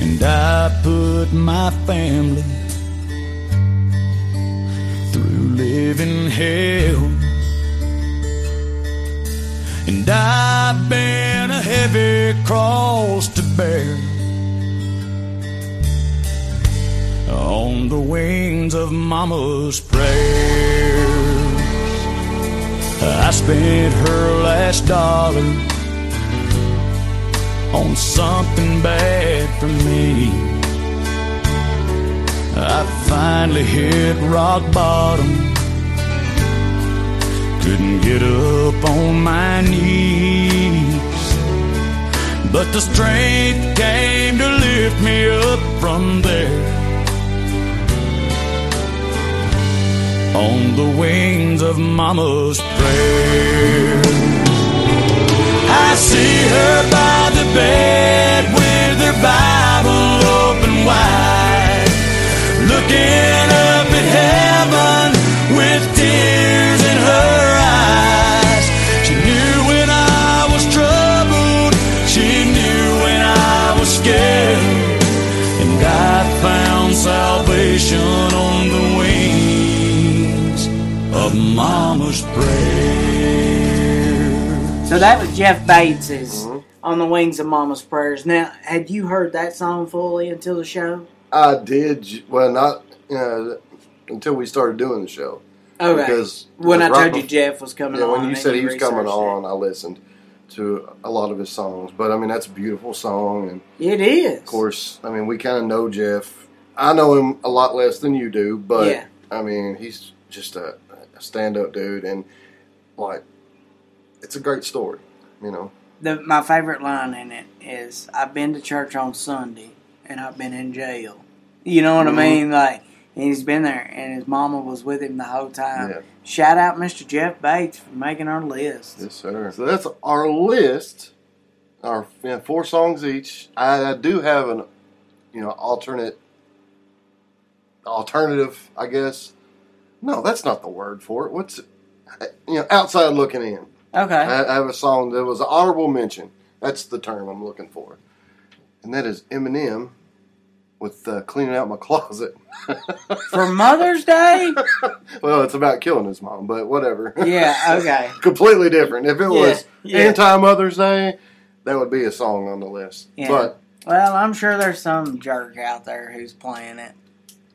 and I put my family through living hell, and I've been a heavy cross to bear. on the wings of mama's prayers. I spent her last dollar on something bad for me. I finally hit rock bottom. Couldn't get up on my knees. But the strength came to lift me up from there. on the wings of mama's prayers. I see her by the bed with her Bible open wide, looking up So that was Jeff Bates's Mm-hmm. "On the Wings of Mama's Prayers." Now, had you heard that song fully until the show? I did well not you know, until we started doing the show. Okay. Because when I told you Jeff was coming Yeah, on, when you said he was coming on, I listened to a lot of his songs. But I mean, that's a beautiful song, and it, it is. of course, I mean, we kind of know Jeff. I know him a lot less than you do, but Yeah. I mean, he's just a, a stand-up dude, and like, it's a great story, you know. The, my favorite line in it is, "I've been to church on Sunday, and I've been in jail." You know what Mhm. I mean? Like, and he's been there, and his mama was with him the whole time. Yeah. Shout out, Mr. Jeff Bates, for making our list. Yes, sir. So that's our list. Our you know, four songs each. I, I do have an, you know, alternate, alternative. I guess. No, that's not the word for it. What's, you know, outside looking in. Okay. I, I have a song that was an honorable mention. That's the term I'm looking for, and that is Eminem with uh, cleaning out my closet. For Mother's Day? well, it's about killing his mom, but whatever. Yeah, okay. completely different. If it was yeah. anti Mother's Day, that would be a song on the list. Yeah. But Well, I'm sure there's some jerk out there who's playing it.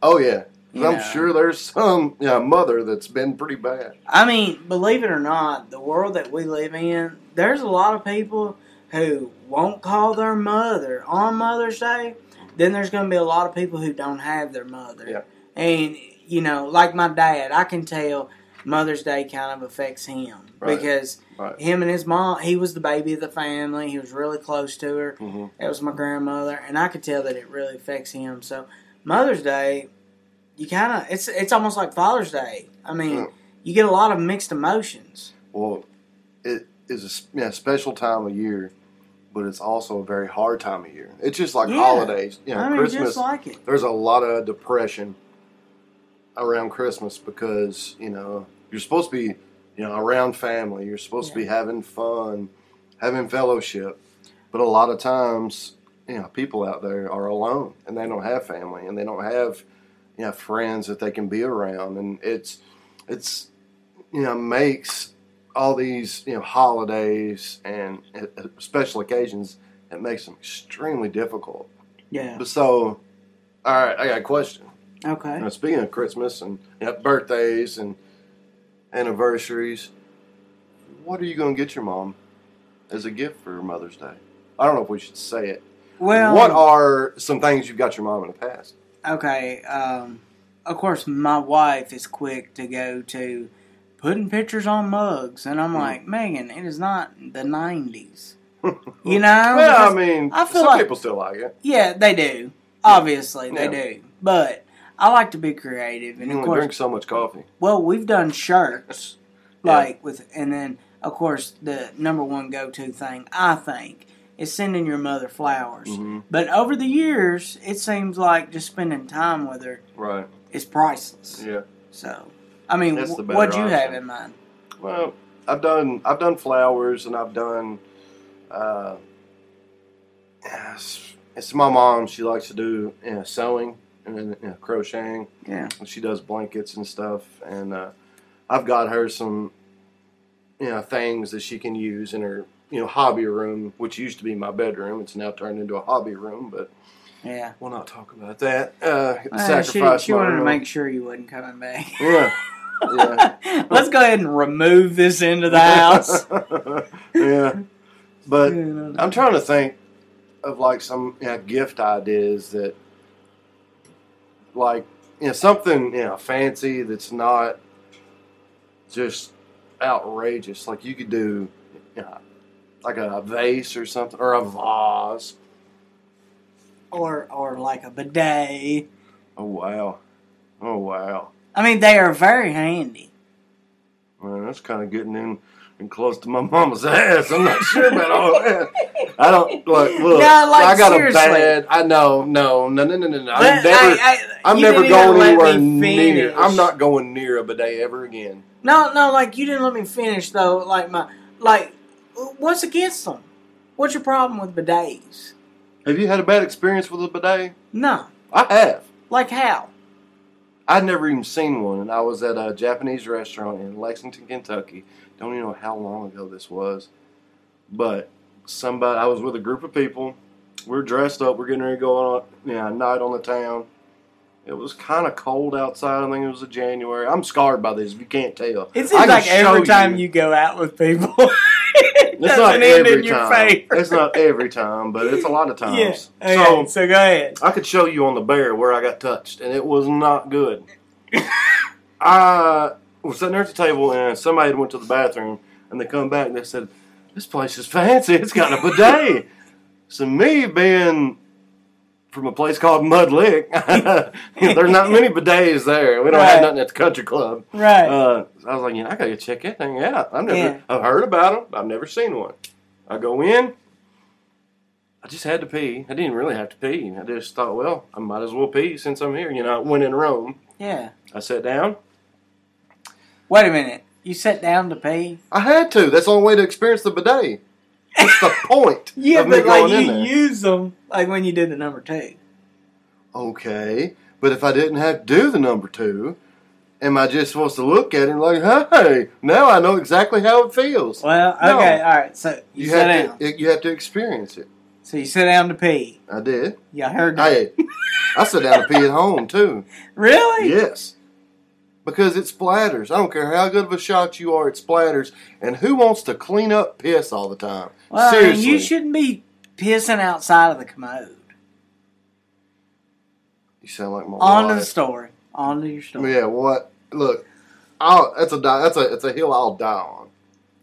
oh yeah, You I'm know. sure there's some yeah, mother that's been pretty bad. I mean, believe it or not, the world that we live in, there's a lot of people who won't call their mother on Mother's Day. Then there's going to be a lot of people who don't have their mother. Yeah. And, you know, like my dad, I can tell Mother's Day kind of affects him Right. because Right. him and his mom, he was the baby of the family. He was really close to her. Mhm. That was my grandmother, and I could tell that it really affects him. So Mother's Day, you kind of it's it's almost like Father's Day. I mean, Mm. you get a lot of mixed emotions. Well, it is a, yeah, special time of year, but it's also a very hard time of year. It's just like Yeah. holidays. You know, I mean, Christmas. just like it. there's a lot of depression around Christmas because you know you're supposed to be you know around family. You're supposed to be having fun, having fellowship, but a lot of times you know people out there are alone and they don't have family and they don't have you know friends that they can be around and it's it's you know makes all these you know holidays and uh, special occasions it makes them extremely difficult Yeah. But so, all right, I got a question. Okay. Now, speaking of Christmas and you know, birthdays and anniversaries, what are you going to get your mom as a gift for Mother's Day? I don't know if we should say it. Well, what are some things you've got your mom in the past? Okay. Um, of course, my wife is quick to go to putting pictures on mugs, and. I'm like, Megan, it is not the '90s. You know? well, I mean, I feel some like- people still like it. yeah, they do. Obviously, they Yeah. do. But I like to be creative, and You of course, drink so much coffee. Well, we've done shirts, Yeah. like with, and then of course the number one go-to thing I think is sending your mother flowers. hmm But over the years, it seems like just spending time with her Right. is priceless. Yeah. So, I mean, wh- what'd you have in mind? Well, I've done I've done flowers and I've done. Uh, it's, it's my mom. She likes to do you know, sewing and you know, crocheting. Yeah, She does blankets and stuff, and uh, I've got her some, you know, things that she can use in her, you know, hobby room, which used to be my bedroom. It's now turned into a hobby room, but yeah. we'll not talk about that. Uh, Uh, she sacrifice she wanted to make sure you wasn't coming back. Yeah, yeah. Let's go ahead and remove this into the house. yeah, but I'm trying to think of like some you know, gift ideas that, like, you know, something you know fancy that's not just outrageous. Like you could do, you know, like a vase or something, or a vase. or or like a bidet. Oh wow, oh wow. I mean, they are very handy. Man, that's kind of getting in and close to my mama's ass. I'm not sure about all that. I don't like. Look, No, like, I got seriously. a bad. I know, no, no, no, no, no, no. I'm never. I, I'm never going anywhere near. I'm not going near a bidet ever again. No, no, like you didn't let me finish though. Like my, like, what's against them? What's your problem with bidets? Have you had a bad experience with a bidet? No, I have. like how? I'd never even seen one, and I was at a Japanese restaurant in Lexington, Kentucky. Don't even know how long ago this was, but somebody. I was with a group of people. We're dressed up. We're getting ready to go on a yeah, night on the town. It was kind of cold outside. I think it was a January. I'm scarred by this. If you can't tell, It seems like every time you go out with people, it It's not every in your time. It's not every time, but it's a lot of Yeah. times. Okay, So so go ahead. I could show you on the bear where I got touched, and it was not good. I was sitting there at the table, and somebody had went to the bathroom, and they come back and they said, "This place is fancy. It's got a bidet." so me being from a place called Mud Lick, there's not many bidets there. We don't Right. have nothing at the country club. Right. Uh, I was like, you know, I gotta check that thing out. I've never, Yeah. I've heard about them. I've never seen one. I go in. I just had to pee. I didn't really have to pee. I just thought, well, I might as well pee since I'm here. You know, I went in Rome. yeah. I sat down. Wait a minute. You sat down to pee? I had to. That's the only way to experience the bidet. What's the point Yeah, but like you use them like when you did the number two. Okay, but if I didn't have to do the number two, am I just supposed to look at it like, hey, now I know exactly how it feels? Well, No. okay, all right. So you, You have to. You have to experience it. So you sit down to pee. I did. You heard that? Hey, I sit down to pee at home too. Really? Yes. Because it splatters. I don't care how good of a shot you are, it splatters. And who wants to clean up piss all the time? Well, I mean, you shouldn't be pissing outside of the commode. You sound like my On to the story. On to your story. Yeah, what? Look, I'll, that's a that's a it's a hill I'll die on.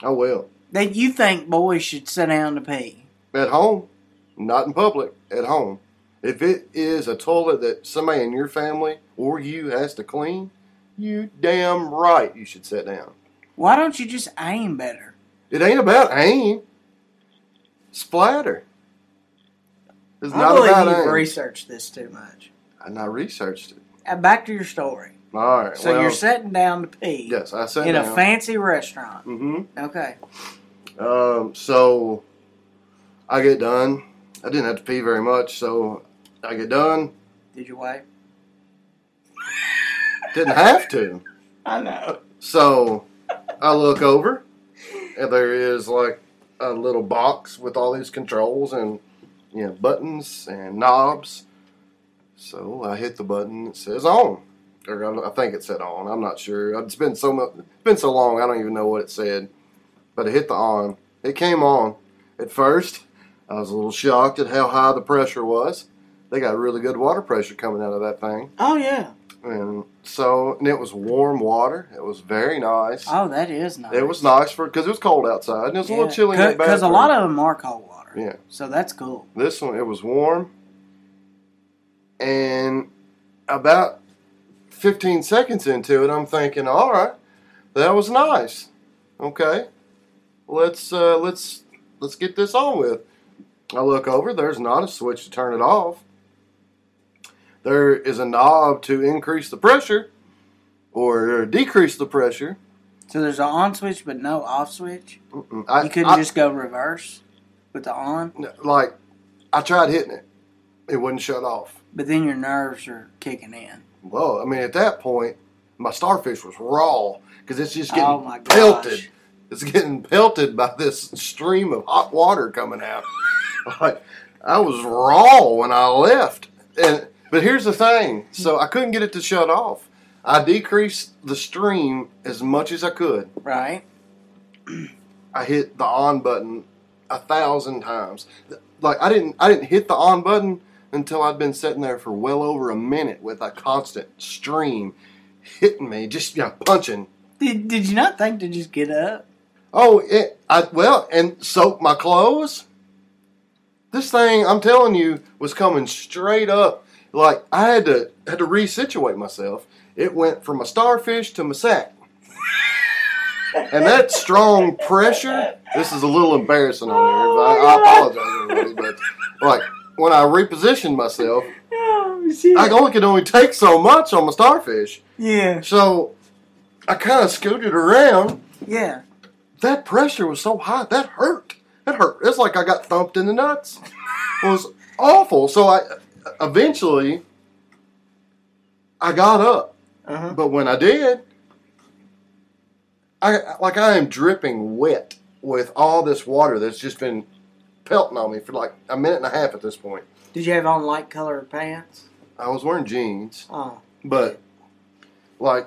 I will. That you think boys should sit down to pee. At home, not in public. At home. If it is a toilet that somebody in your family or you has to clean, you damn right you should sit down. Why don't you just aim better? It ain't about aim. Splatter. It's I not believe about you've aim. researched this too much. and I researched it. Uh, back to your story. All right. So well, you're sitting down to pee yes, I sat in down. a fancy restaurant. Mm-hmm. Okay. Um, so I get done. I didn't have to pee very much, so I get done. Did you wipe? Didn't have to. I know. So I look over, and there is like a little box with all these controls, and you know, buttons and knobs. So I hit the button that says on, or I I think it said on. I'm not sure. It's been so much, it's been so long. I don't even know what it said. But I hit the on. It came on. At first, I was a little shocked at how high the pressure was. They got really good water pressure coming out of that thing, Oh yeah. And so and it was warm water. It was very nice. Oh, that is nice. It was nice for because it was cold outside and it was a little chilly because a lot of them are cold water. Yeah. So that's cool. This one, it was warm. And about 15 seconds into it, I'm thinking, all right, that was nice. Okay. Let's, uh, let's, let's get this on with. I look over, there's not a switch to turn it off. There is a knob to increase the pressure or decrease the pressure. So there's an on switch, but no off switch. Mm-mm. I, You couldn't I- just go reverse with the on, like, I tried hitting it. It wouldn't shut off. but then your nerves are kicking in. Well, I mean, at that point, my starfish was raw because it's just getting Oh pelted. It's getting pelted by this stream of hot water coming out. like, I was raw when I left. And but here's the thing: so mm-hmm. I couldn't get it to shut off. I decreased the stream as much as I could. Right. I hit the on button a thousand times. Like I didn't, I didn't hit the on button until I'd been sitting there for well over a minute with a constant stream hitting me, just you know, punching. Did, did you not think to just get up? Oh, it, I well, and soak my clothes. This thing, I'm telling you, was coming straight up. Like I had to had to resituate myself. It went from a starfish to my sack. And that strong pressure, this is a little embarrassing on there. I, I apologize, everybody, but like when I repositioned myself, Oh. I only could only take so much on my starfish. yeah. So I kind of scooted around. Yeah. That pressure was so high, that hurt. That hurt. It's like I got thumped in the nuts. It was awful. So I eventually I got up. Uh-huh. But when I did, I like I am dripping wet with all this water that's just been pelting on me for like a minute and a half at this point. Did you have on light colored pants? I was wearing jeans, Oh. but like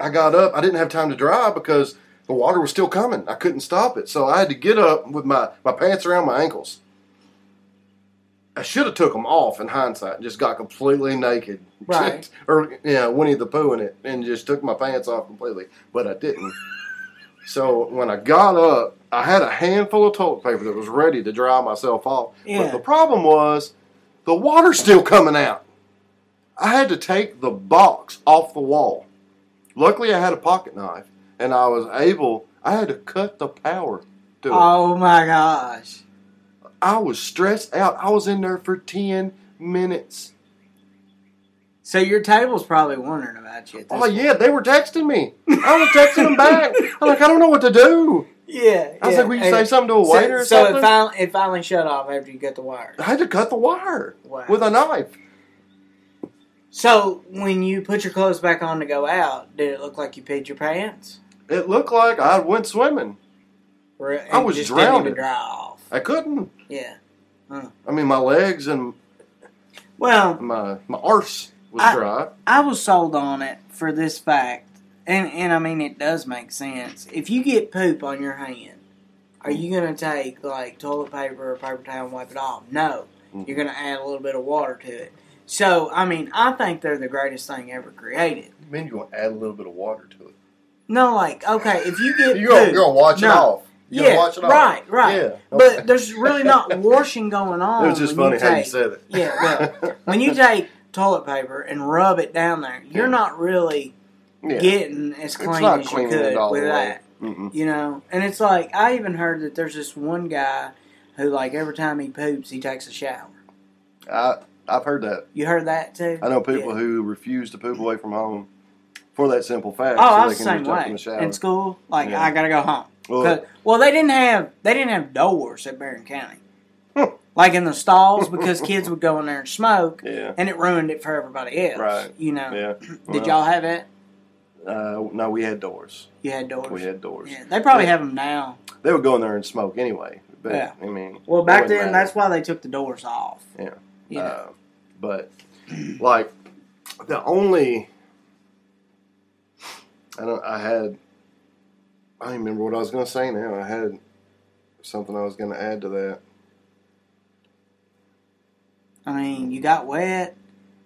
I got up, I didn't have time to dry because the water was still coming. I couldn't stop it, so I had to get up with my my pants around my ankles. I should have took them off in hindsight and just got completely naked, Right. or yeah, Winnie the Pooh in it, and just took my pants off completely. But I didn't. So when I got up, I had a handful of toilet paper that was ready to dry myself off. Yeah. But the problem was the water's still coming out. I had to take the box off the wall. Luckily, I had a pocket knife, and I was able. I had to cut the power to it. Oh my gosh. I was stressed out. I was in there for ten minutes. So your table's probably wondering about you. At this Oh yeah, they were texting me. I was texting them back. I'm like, I don't know what to do. Yeah. I was yeah. like, will you say something to a So- waiter or so, something? it finally it finally shut off after you cut the wire. I had to cut the wire Wow. with a knife. So when you put your clothes back on to go out, did it look like you peed your pants? It looked like I went swimming. It I was just didn't even drowning. Dry off. I couldn't. Yeah. I mean, my legs and Well, my my arse was I- dry. I was sold on it for this fact, and and I mean it does make sense. If you get poop on your hand, are you gonna take like toilet paper or paper towel and wipe it off? No, Mm. you're gonna add a little bit of water to it. So I mean, I think they're the greatest thing ever created. I mean, you want to add a little bit of water to it. No, like okay, if you get You're gonna, poop, you're gonna wash it off. You're yeah, wash it off. right, right. Yeah. But there's really not washing going on. it was just funny how you take- said it. Yeah, well, when you take toilet paper and rub it down there, you're Yeah. not really yeah. getting as clean as you could all with that. Mm-mm. You know, and it's like I even heard that there's this one guy who, like, every time he poops, he takes a shower. I I've heard that. You heard that too? I know people Yeah. who refuse to poop away from home for that simple fact. Oh, so I was the same way in the in school. Like. I gotta go home. Well, 'Cause- well, they didn't have they didn't have doors at Barren County, like in the stalls, because kids would go in there and smoke, yeah, and it ruined it for everybody else. Right. You know. yeah. Did y'all have it? Uh, no, we had doors. You had doors. We had doors. Yeah, they probably Yeah. have them now. They would go in there and smoke anyway. But Yeah. I mean, Well, back then, that's why they took the doors off. Yeah. You know? Uh, but like the only I don't I had I don't remember what I was gonna say now. I had something I was gonna add to that. I mean, you got wet.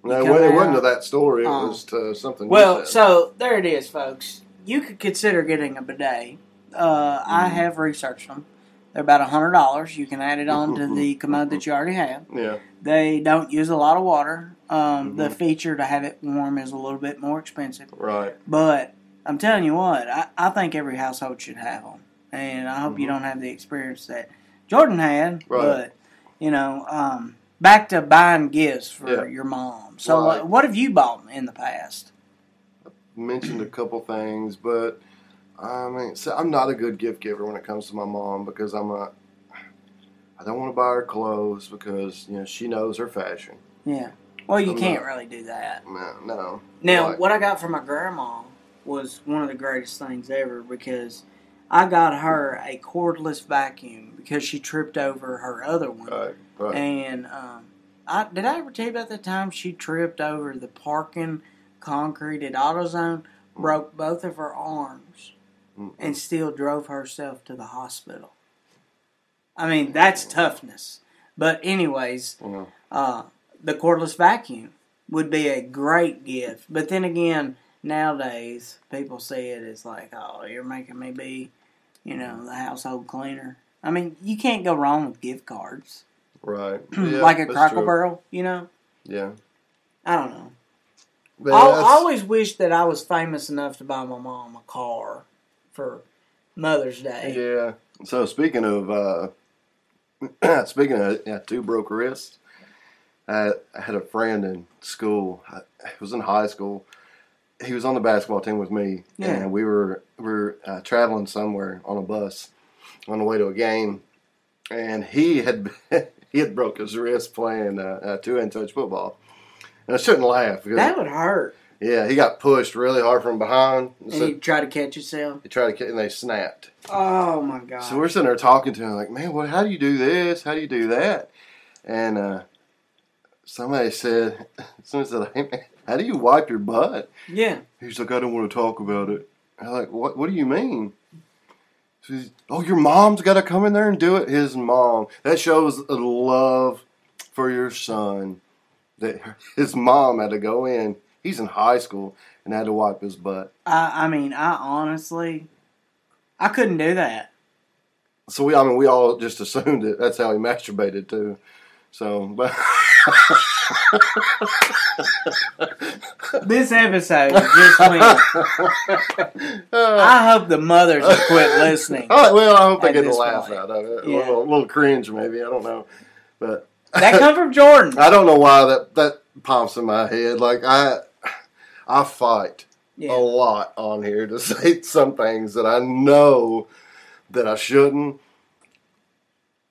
No, You it, wa- it wasn't to that story. It Oh. was to something. Well, so there it is, folks. You could consider getting a bidet. Uh, Mm-hmm. I have researched them. They're about a hundred dollars. You can add it on to the commode that you already have. yeah, They don't use a lot of water. Um, The Mhm. feature to have it warm is a little bit more expensive. right. But I'm telling you what, I, I think every household should have them. And I hope you don't have the experience that Jordan had. Mm-hmm. Right. But, you know, um, back to buying gifts for Yeah. your mom. So, Right. what, what have you bought in the past? I mentioned a couple things, but I mean, so I'm not a good gift giver when it comes to my mom because I'm a. I don't want to buy her clothes because you know she knows her fashion. Yeah. Well, you I'm can't not- really do that. No, no. Now, Like- what I got from my grandma was one of the greatest things ever because I got her a cordless vacuum because she tripped over her other one. Right, right. And um, I did I ever tell you about the time she tripped over the parking concrete at AutoZone, broke both of her arms, Mm-mm. and still drove herself to the hospital. I mean, that's toughness. But anyways, know, uh, the cordless vacuum would be a great gift. But then again, nowadays people see it as like, oh, you're making me be, you know, the household cleaner. I mean, you can't go wrong with gift cards, right. Yeah, like a Cracker true. Barrel. You know, Yeah. I don't know. But I, I always wished that I was famous enough to buy my mom a car for Mother's Day. Yeah. So speaking of uh, speaking of yeah, two broke wrists, I, I had a friend in school. I, I was in high school. He was on the basketball team with me, Yeah. and we were we were uh, traveling somewhere on a bus on the way to a game, and he had he had broke his wrist playing uh, uh, two hand touch football. And I shouldn't laugh because That would hurt. yeah, he got pushed really hard from behind. And So you try to catch himself. he tried to get, and they snapped. Oh my god. So we're sitting there talking to him, like, man, what? How do you do this? How do you do that? And uh, somebody said, somebody said, hey, man, how do you wipe your butt? yeah. He's like, I don't want to talk about it. I'm like, what? What do you mean? She's, oh, your mom's got to come in there and do it. His mom. That shows a love for your son. That his mom had to go in. He's in high school and had to wipe his butt. I, I mean, I honestly, I couldn't do that. So we, I mean, we all just assumed it. that's how he masturbated too. So, but This episode just went. I hope the mothers quit listening. Right, well, I hope they get a laugh point. out of it. A Yeah. little, little cringe, maybe. I don't know, but That come from Jordan. I don't know why that that pops in my head. Like I, I fight a lot on here to say some things that I know that I shouldn't.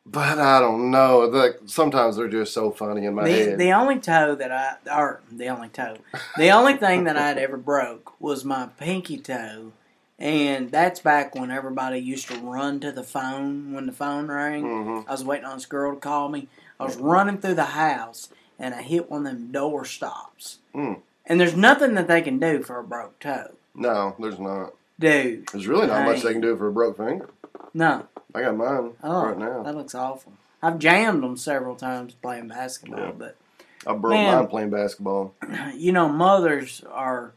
But I don't know. Like sometimes they're just so funny in my The, head. the only toe that I, or the only toe, the only thing that I'd ever broke was my pinky toe. And that's back when everybody used to run to the phone when the phone rang. Mhm. I was waiting on this girl to call me. I was running through the house and I hit one of them door stops. Mm. And there's nothing that they can do for a broke toe. No, there's not. Dude, There's really not much they can do for a broke finger. No. I got mine Oh, right now. that looks awful. I've jammed them several times playing basketball, Yeah. but I broke Man. mine playing basketball. you know, mothers are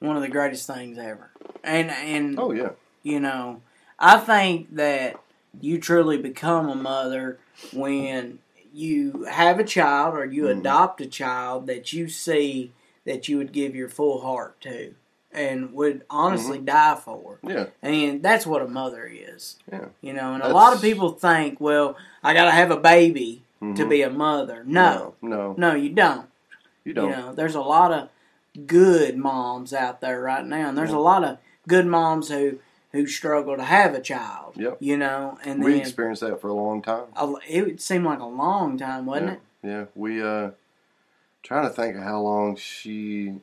one of the greatest things ever. And and Oh yeah. you know, I think that you truly become a mother when you have a child or you Mhm. adopt a child that you see that you would give your full heart to and would honestly die for. Yeah. And that's what a mother is. Yeah. You know, and a lot of people think, well, I got to have a baby to Mhm. be a mother. No, No. no, you don't. You don't. You know, there's a lot of good moms out there right now, and there's Yeah. a lot of good moms who who struggle to have a child. Yep. You know, and we then experienced that for a long time. a, it seemed like a long time, wasn't yeah. it? Yeah. We uh trying to think of how long she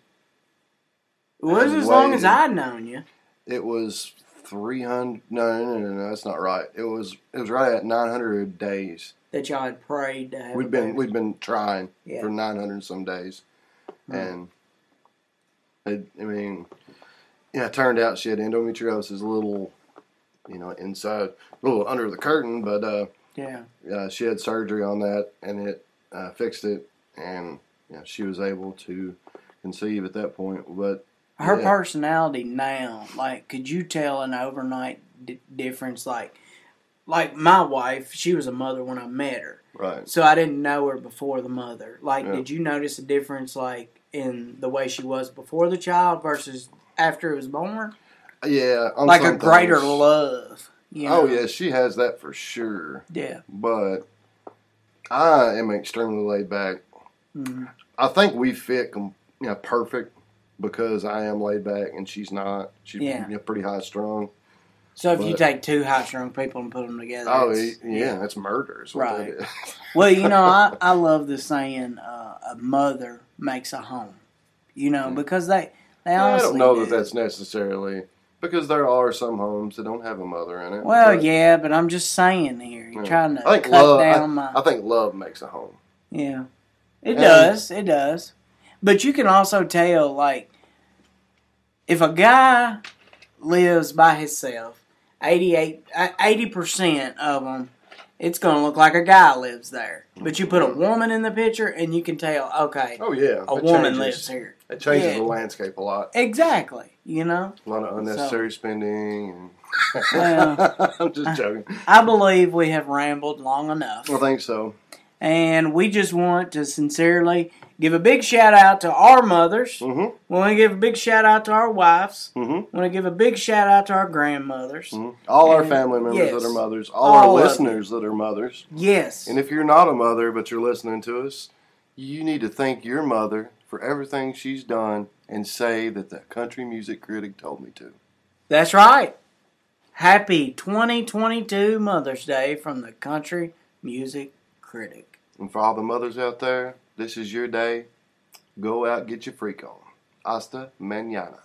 It was as long as. I'd known you. it was three hundred. No, no, no, no, that's not right. It was it was right at nine hundred days. That y'all had prayed to have. We'd a been baby. we'd been trying Yeah. for nine hundred some days, and it, I mean, yeah, it turned out she had endometriosis, a little, you know, inside, a little under the curtain, but uh, Yeah. uh, she had surgery on that, and it uh, fixed it, and you know, she was able to conceive at that point. But Her Yeah. personality now, like, could you tell an overnight d- difference? Like, like my wife, she was a mother when I met her, right, so I didn't know her before the mother. Like, Yeah. did you notice a difference, like, in the way she was before the child versus after it was born? yeah, Like a greater things- love. You know? Oh yeah, she has that for sure. Yeah. But I am extremely laid back. Mhm. I think we fit, com- you know, perfect because I am laid back and she's not. She's Yeah. you know, pretty high strung. So if you take two high strung people and put them together, Oh it's- yeah, that's murder. Right. that. Well, you know, I, I love the saying, uh, "A mother makes a home." You know, because they they Mm. I don't know do. that that's necessarily because there are some homes that don't have a mother in it. Well, but, yeah, but I'm just saying here. You're yeah. trying to I think cut love. down I, my. I think love makes a home. yeah, it And- does. It does. But you can also tell, like, if a guy lives by himself, 88, uh, 80% of them, it's going to look like a guy lives there. But you put a woman in the picture, and you can tell, okay, Oh yeah, a woman changes- lives here. It changes Yeah. the landscape a lot. Exactly. You know? A lot of unnecessary spending. Well- I'm just joking. I believe we have rambled long enough. I think so. And we just want to sincerely give a big shout out to our mothers. Mm-hmm. We want to give a big shout out to our wives. Mm-hmm. We want to give a big shout out to our grandmothers. Mhm. All our family members yes. that are mothers, all, All our listeners that are mothers. Yes. And if you're not a mother but you're listening to us, you need to thank your mother for everything she's done and say that the country music critic told me to. That's right. Happy 2022 Mother's Day from the Country Music Critic. And for all the mothers out there, this is your day. Go out, get your freak on. Hasta mañana.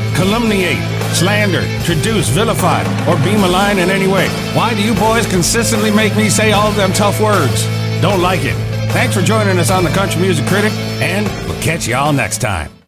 calumniate, slander, traduce, vilify, or be malign in any way. Why do you boys consistently make me say all them tough words? Don't like it. Thanks for joining us on the Country Music Critic, and we'll catch you all next time.